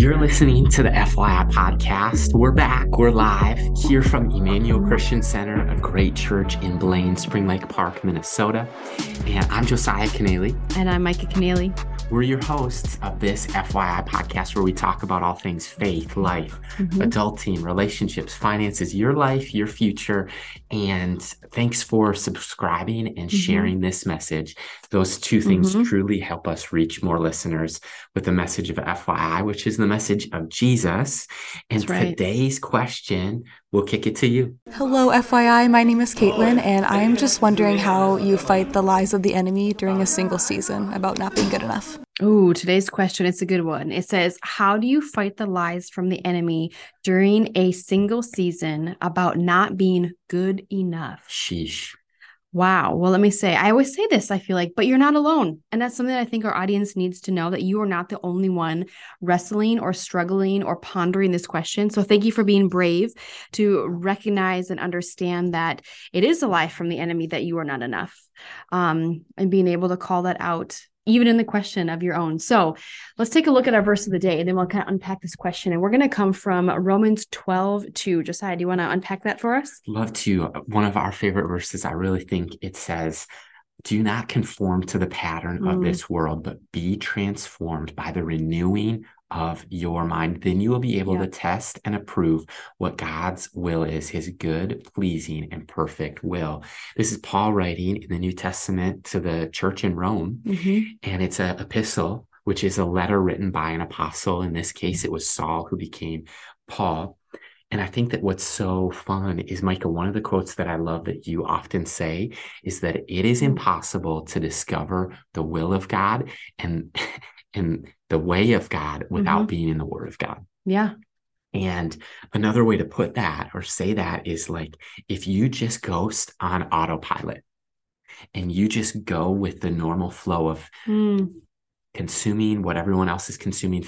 You're listening to the FYI podcast. We're back. We're live here from Emmanuel Christian Center, a great church in Blaine, Spring Lake Park, Minnesota. And I'm Josiah Kennealy. And I'm Micah Kennealy. We're your hosts of this FYI podcast where we talk about all things faith, life, mm-hmm. adulting, relationships, finances, your life, your future. And thanks for subscribing and mm-hmm. sharing this message. Those two things mm-hmm. truly help us reach more listeners with the message of FYI, which is the message of Jesus. And right. today's question we'll kick it to you. Hello, FYI. My name is Caitlin, and I am just wondering how you fight the lies of the enemy during a single season about not being good enough. Oh, today's question, it's a good one. It says, How do you fight the lies from the enemy during a single season about not being good enough? Sheesh. Wow. Well, let me say, I always say this, I feel like, but you're not alone. And that's something that I think our audience needs to know that you are not the only one wrestling or struggling or pondering this question. So thank you for being brave to recognize and understand that it is a lie from the enemy that you are not enough. Um, and being able to call that out even in the question of your own. So let's take a look at our verse of the day and then we'll kind of unpack this question. And we're going to come from Romans 12 2. Josiah, do you want to unpack that for us? Love to. One of our favorite verses, I really think it says, do not conform to the pattern mm. of this world, but be transformed by the renewing of your mind. Then you will be able yeah. to test and approve what God's will is, his good, pleasing, and perfect will. This is Paul writing in the New Testament to the church in Rome, mm-hmm. and it's an epistle, which is a letter written by an apostle. In this case, it was Saul who became Paul. And I think that what's so fun is, Micah, one of the quotes that I love that you often say is that it is mm-hmm. impossible to discover the will of God and and the way of God without mm-hmm. being in the word of God. Yeah. And another way to put that or say that is like if you just ghost on autopilot and you just go with the normal flow of mm. consuming what everyone else is consuming,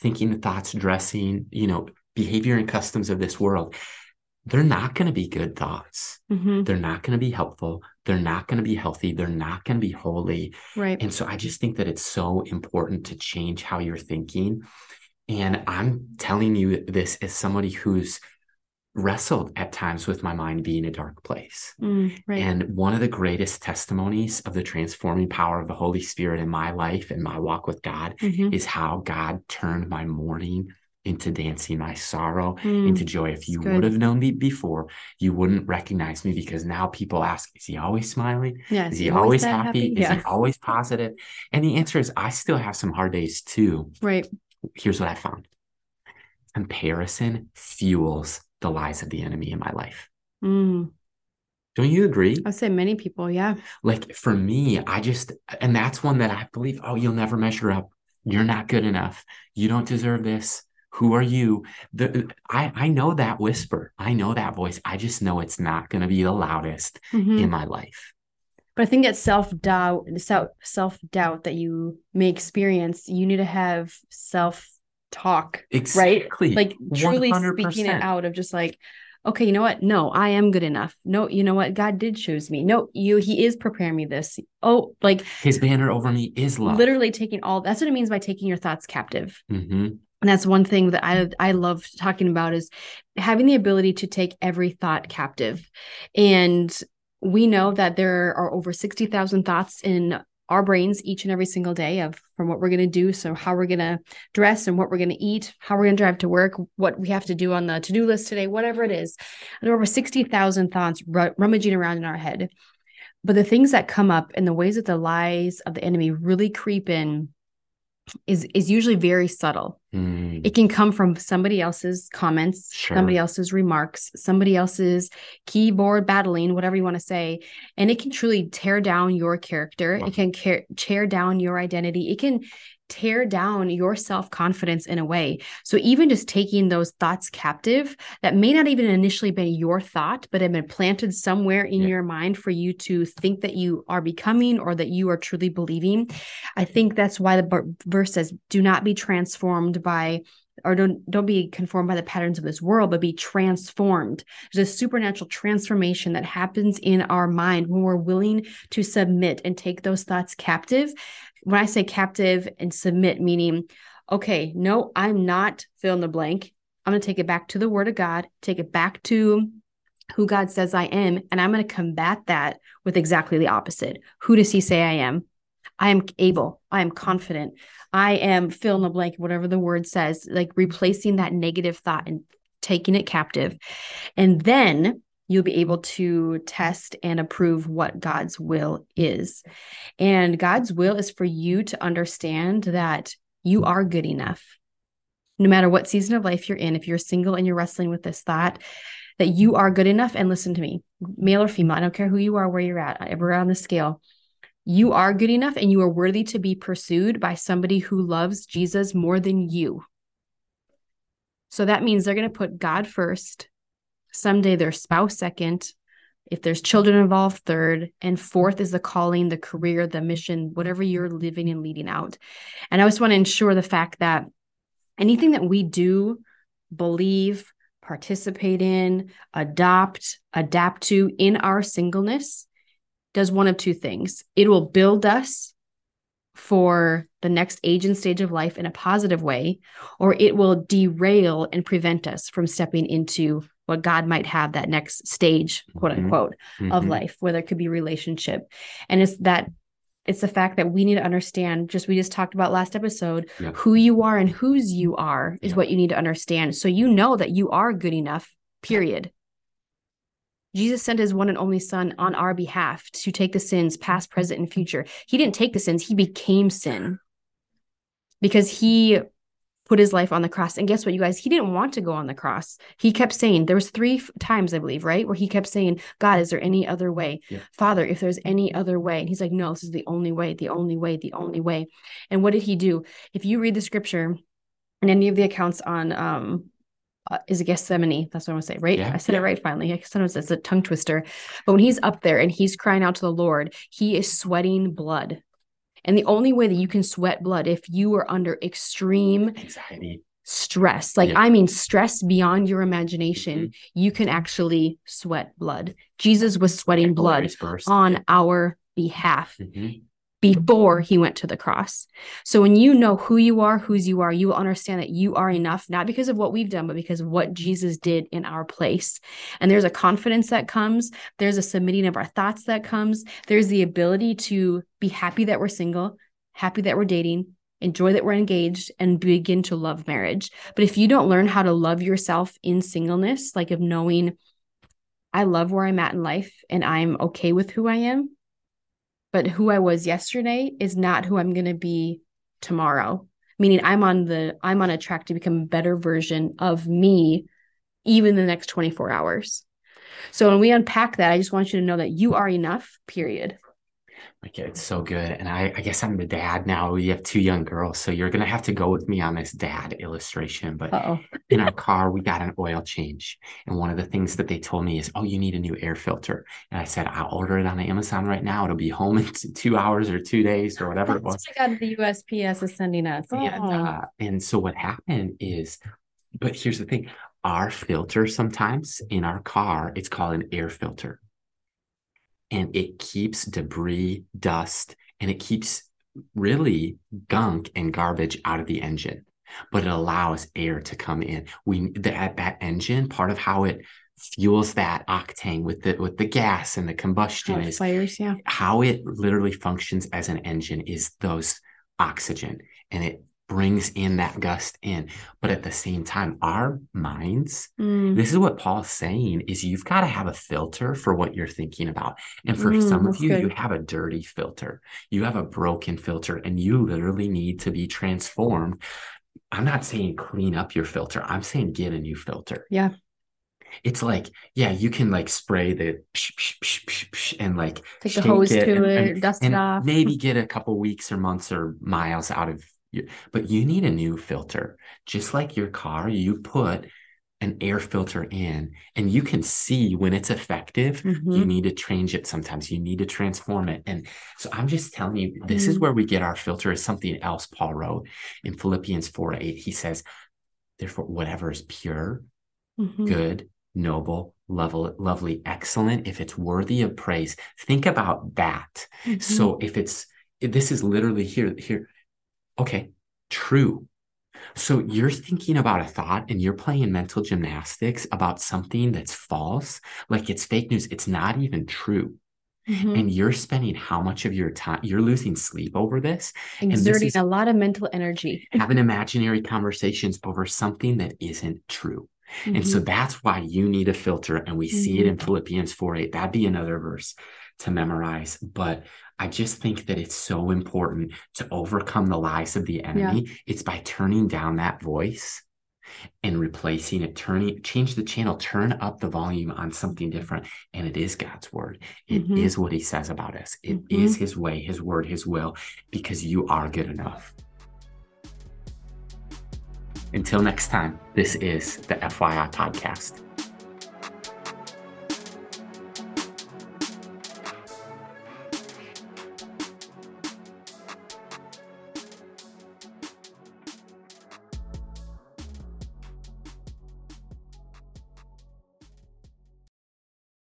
thinking thoughts, dressing, you know, behavior and customs of this world, they're not going to be good thoughts. Mm-hmm. They're not going to be helpful. They're not going to be healthy. They're not going to be holy. Right. And so I just think that it's so important to change how you're thinking. And I'm telling you this as somebody who's wrestled at times with my mind being a dark place. Mm, right. And one of the greatest testimonies of the transforming power of the Holy Spirit in my life and my walk with God mm-hmm. is how God turned my mourning into dancing my sorrow mm, into joy. If you would have known me before, you wouldn't recognize me because now people ask, is he always smiling? Yeah, is he always, always happy? happy? Yeah. Is he always positive? And the answer is I still have some hard days too. Right. Here's what I found. Comparison fuels the lies of the enemy in my life. Mm. Don't you agree? I'd say many people, yeah. Like for me, I just, and that's one that I believe, oh, you'll never measure up. You're not good enough. You don't deserve this who are you? The i i know that whisper. I know that voice. I just know it's not going to be the loudest mm-hmm. in my life. But i think that self-doubt self self-doubt that you may experience. You need to have self talk exactly. right like truly 100%. speaking it out of just like okay you know what? No i am good enough. No you know what? God did choose me. No you he is preparing me this. Oh like his banner over me is love. Literally taking all that's what it means by taking your thoughts captive. Mm-hmm and that's one thing that I I love talking about is having the ability to take every thought captive. And we know that there are over 60,000 thoughts in our brains each and every single day of from what we're going to do so how we're going to dress and what we're going to eat how we're going to drive to work what we have to do on the to-do list today whatever it is there are over 60,000 thoughts rummaging around in our head but the things that come up and the ways that the lies of the enemy really creep in is is usually very subtle. Mm. It can come from somebody else's comments, sure. somebody else's remarks, somebody else's keyboard battling, whatever you want to say, and it can truly tear down your character. Wow. It can tear down your identity. It can tear down your self confidence in a way. So, even just taking those thoughts captive that may not even initially been your thought, but have been planted somewhere in yeah. your mind for you to think that you are becoming or that you are truly believing. I think that's why the verse says, Do not be transformed by or don't don't be conformed by the patterns of this world but be transformed there's a supernatural transformation that happens in our mind when we're willing to submit and take those thoughts captive when I say captive and submit, meaning, okay, no, I'm not fill in the blank. I'm going to take it back to the word of God, take it back to who God says I am, and I'm going to combat that with exactly the opposite. Who does he say I am? I am able. I am confident. I am fill in the blank, whatever the word says, like replacing that negative thought and taking it captive. And then you'll be able to test and approve what God's will is. And God's will is for you to understand that you are good enough. No matter what season of life you're in, if you're single and you're wrestling with this thought, that you are good enough. And listen to me, male or female, I don't care who you are, where you're at, everywhere on the scale. You are good enough and you are worthy to be pursued by somebody who loves Jesus more than you. So that means they're going to put God first, someday their spouse second, if there's children involved, third, and fourth is the calling, the career, the mission, whatever you're living and leading out. And I just want to ensure the fact that anything that we do, believe, participate in, adopt, adapt to in our singleness does one of two things. It will build us for the next age and stage of life in a positive way, or it will derail and prevent us from stepping into what God might have that next stage, quote mm-hmm. unquote, mm-hmm. of life, whether it could be relationship. And it's that it's the fact that we need to understand just we just talked about last episode yeah. who you are and whose you are is yeah. what you need to understand so you know that you are good enough period jesus sent his one and only son on our behalf to take the sins past present and future. He didn't take the sins he became sin. Because he put his life on the cross. And guess what you guys? He didn't want to go on the cross. He kept saying there was three times i believe right where he kept saying god is there any other way? Yeah. father if there's any other way. And he's like no this is the only way the only way the only way. And what did he do? If you read the scripture and any of the accounts on um uh, is a Gethsemane? That's what I want to say, right? Yeah, I said it right finally. I sometimes it's a tongue twister. But when he's up there and he's crying out to the Lord, he is sweating blood. And the only way that you can sweat blood if you are under extreme anxiety, stress, like yeah. I mean, stress beyond your imagination, mm-hmm. you can actually sweat blood. Jesus was sweating blood on our behalf. Mm-hmm before he went to the cross. So when you know who you are, whose you are, you will understand that you are enough, not because of what we've done, but because of what Jesus did in our place. And there's a confidence that comes, there's a submitting of our thoughts that comes, there's the ability to be happy that we're single, happy that we're dating, enjoy that we're engaged and begin to love marriage. But if you don't learn how to love yourself in singleness, like of knowing I love where I'm at in life and I'm okay with who I am, but who I was yesterday is not who I'm going to be tomorrow. Meaning I'm on the I'm on a track to become a better version of me even the next 24 hours. So when we unpack that, I just want you to know that you are enough, period. Like it's so good. And I, I guess I'm the dad now. We have two young girls. So you're gonna have to go with me on this dad illustration. But Uh-oh. in our car, we got an oil change. And one of the things that they told me is, oh, you need a new air filter. And I said, I'll order it on Amazon right now. It'll be home in two hours or two days or whatever That's it was. the USPS is sending us. Oh. And, uh, and so what happened is, but here's the thing our filter sometimes in our car, it's called an air filter and it keeps debris, dust, and it keeps really gunk and garbage out of the engine. But it allows air to come in. We that that engine, part of how it fuels that octane with the with the gas and the combustion is fires, yeah. How it literally functions as an engine is those oxygen, and it brings in that gust in. But at the same time our minds mm. this is what paul's saying is you've got to have a filter for what you're thinking about. And for mm, some of you good. you have a dirty filter. You have a broken filter and you literally need to be transformed. I'm not saying clean up your filter. I'm saying get a new filter. Yeah. It's like yeah you can like spray the psh, psh, psh, and like take the hose it to and, it and, dust and it off. maybe get a couple weeks or months or miles out of but you need a new filter. Just like your car, you put an air filter in and you can see when it's effective mm-hmm. you need to change it sometimes you need to transform it and so i'm just telling you this mm-hmm. is where we get our filter is something else paul wrote in philippians 4 8 he says therefore whatever is pure mm-hmm. good noble level lovely excellent if it's worthy of praise think about that so mm-hmm. if it's this is literally here here okay, true. So you're thinking about a thought and you're playing mental gymnastics about something that's false, like it's fake news. It's not even true. Mm-hmm. And you're spending how much of your time you're losing sleep over this, exerting this a lot of mental energy, having imaginary conversations over something that isn't true. Mm-hmm. And so mm-hmm. that's why you need a filter. And we mm-hmm. see it in mm-hmm. Philippians 4 8. That'd be another verse to memorize. But I just think that it's so important to overcome the lies of the enemy. Yeah. It's by turning down that voice and replacing it, turning, change the channel, turn up the volume on something different. And it is God's word. It mm-hmm. is what he says about us. It mm-hmm. is his way, his word, his will, because you are good enough. Until next time, this is the FYI podcast.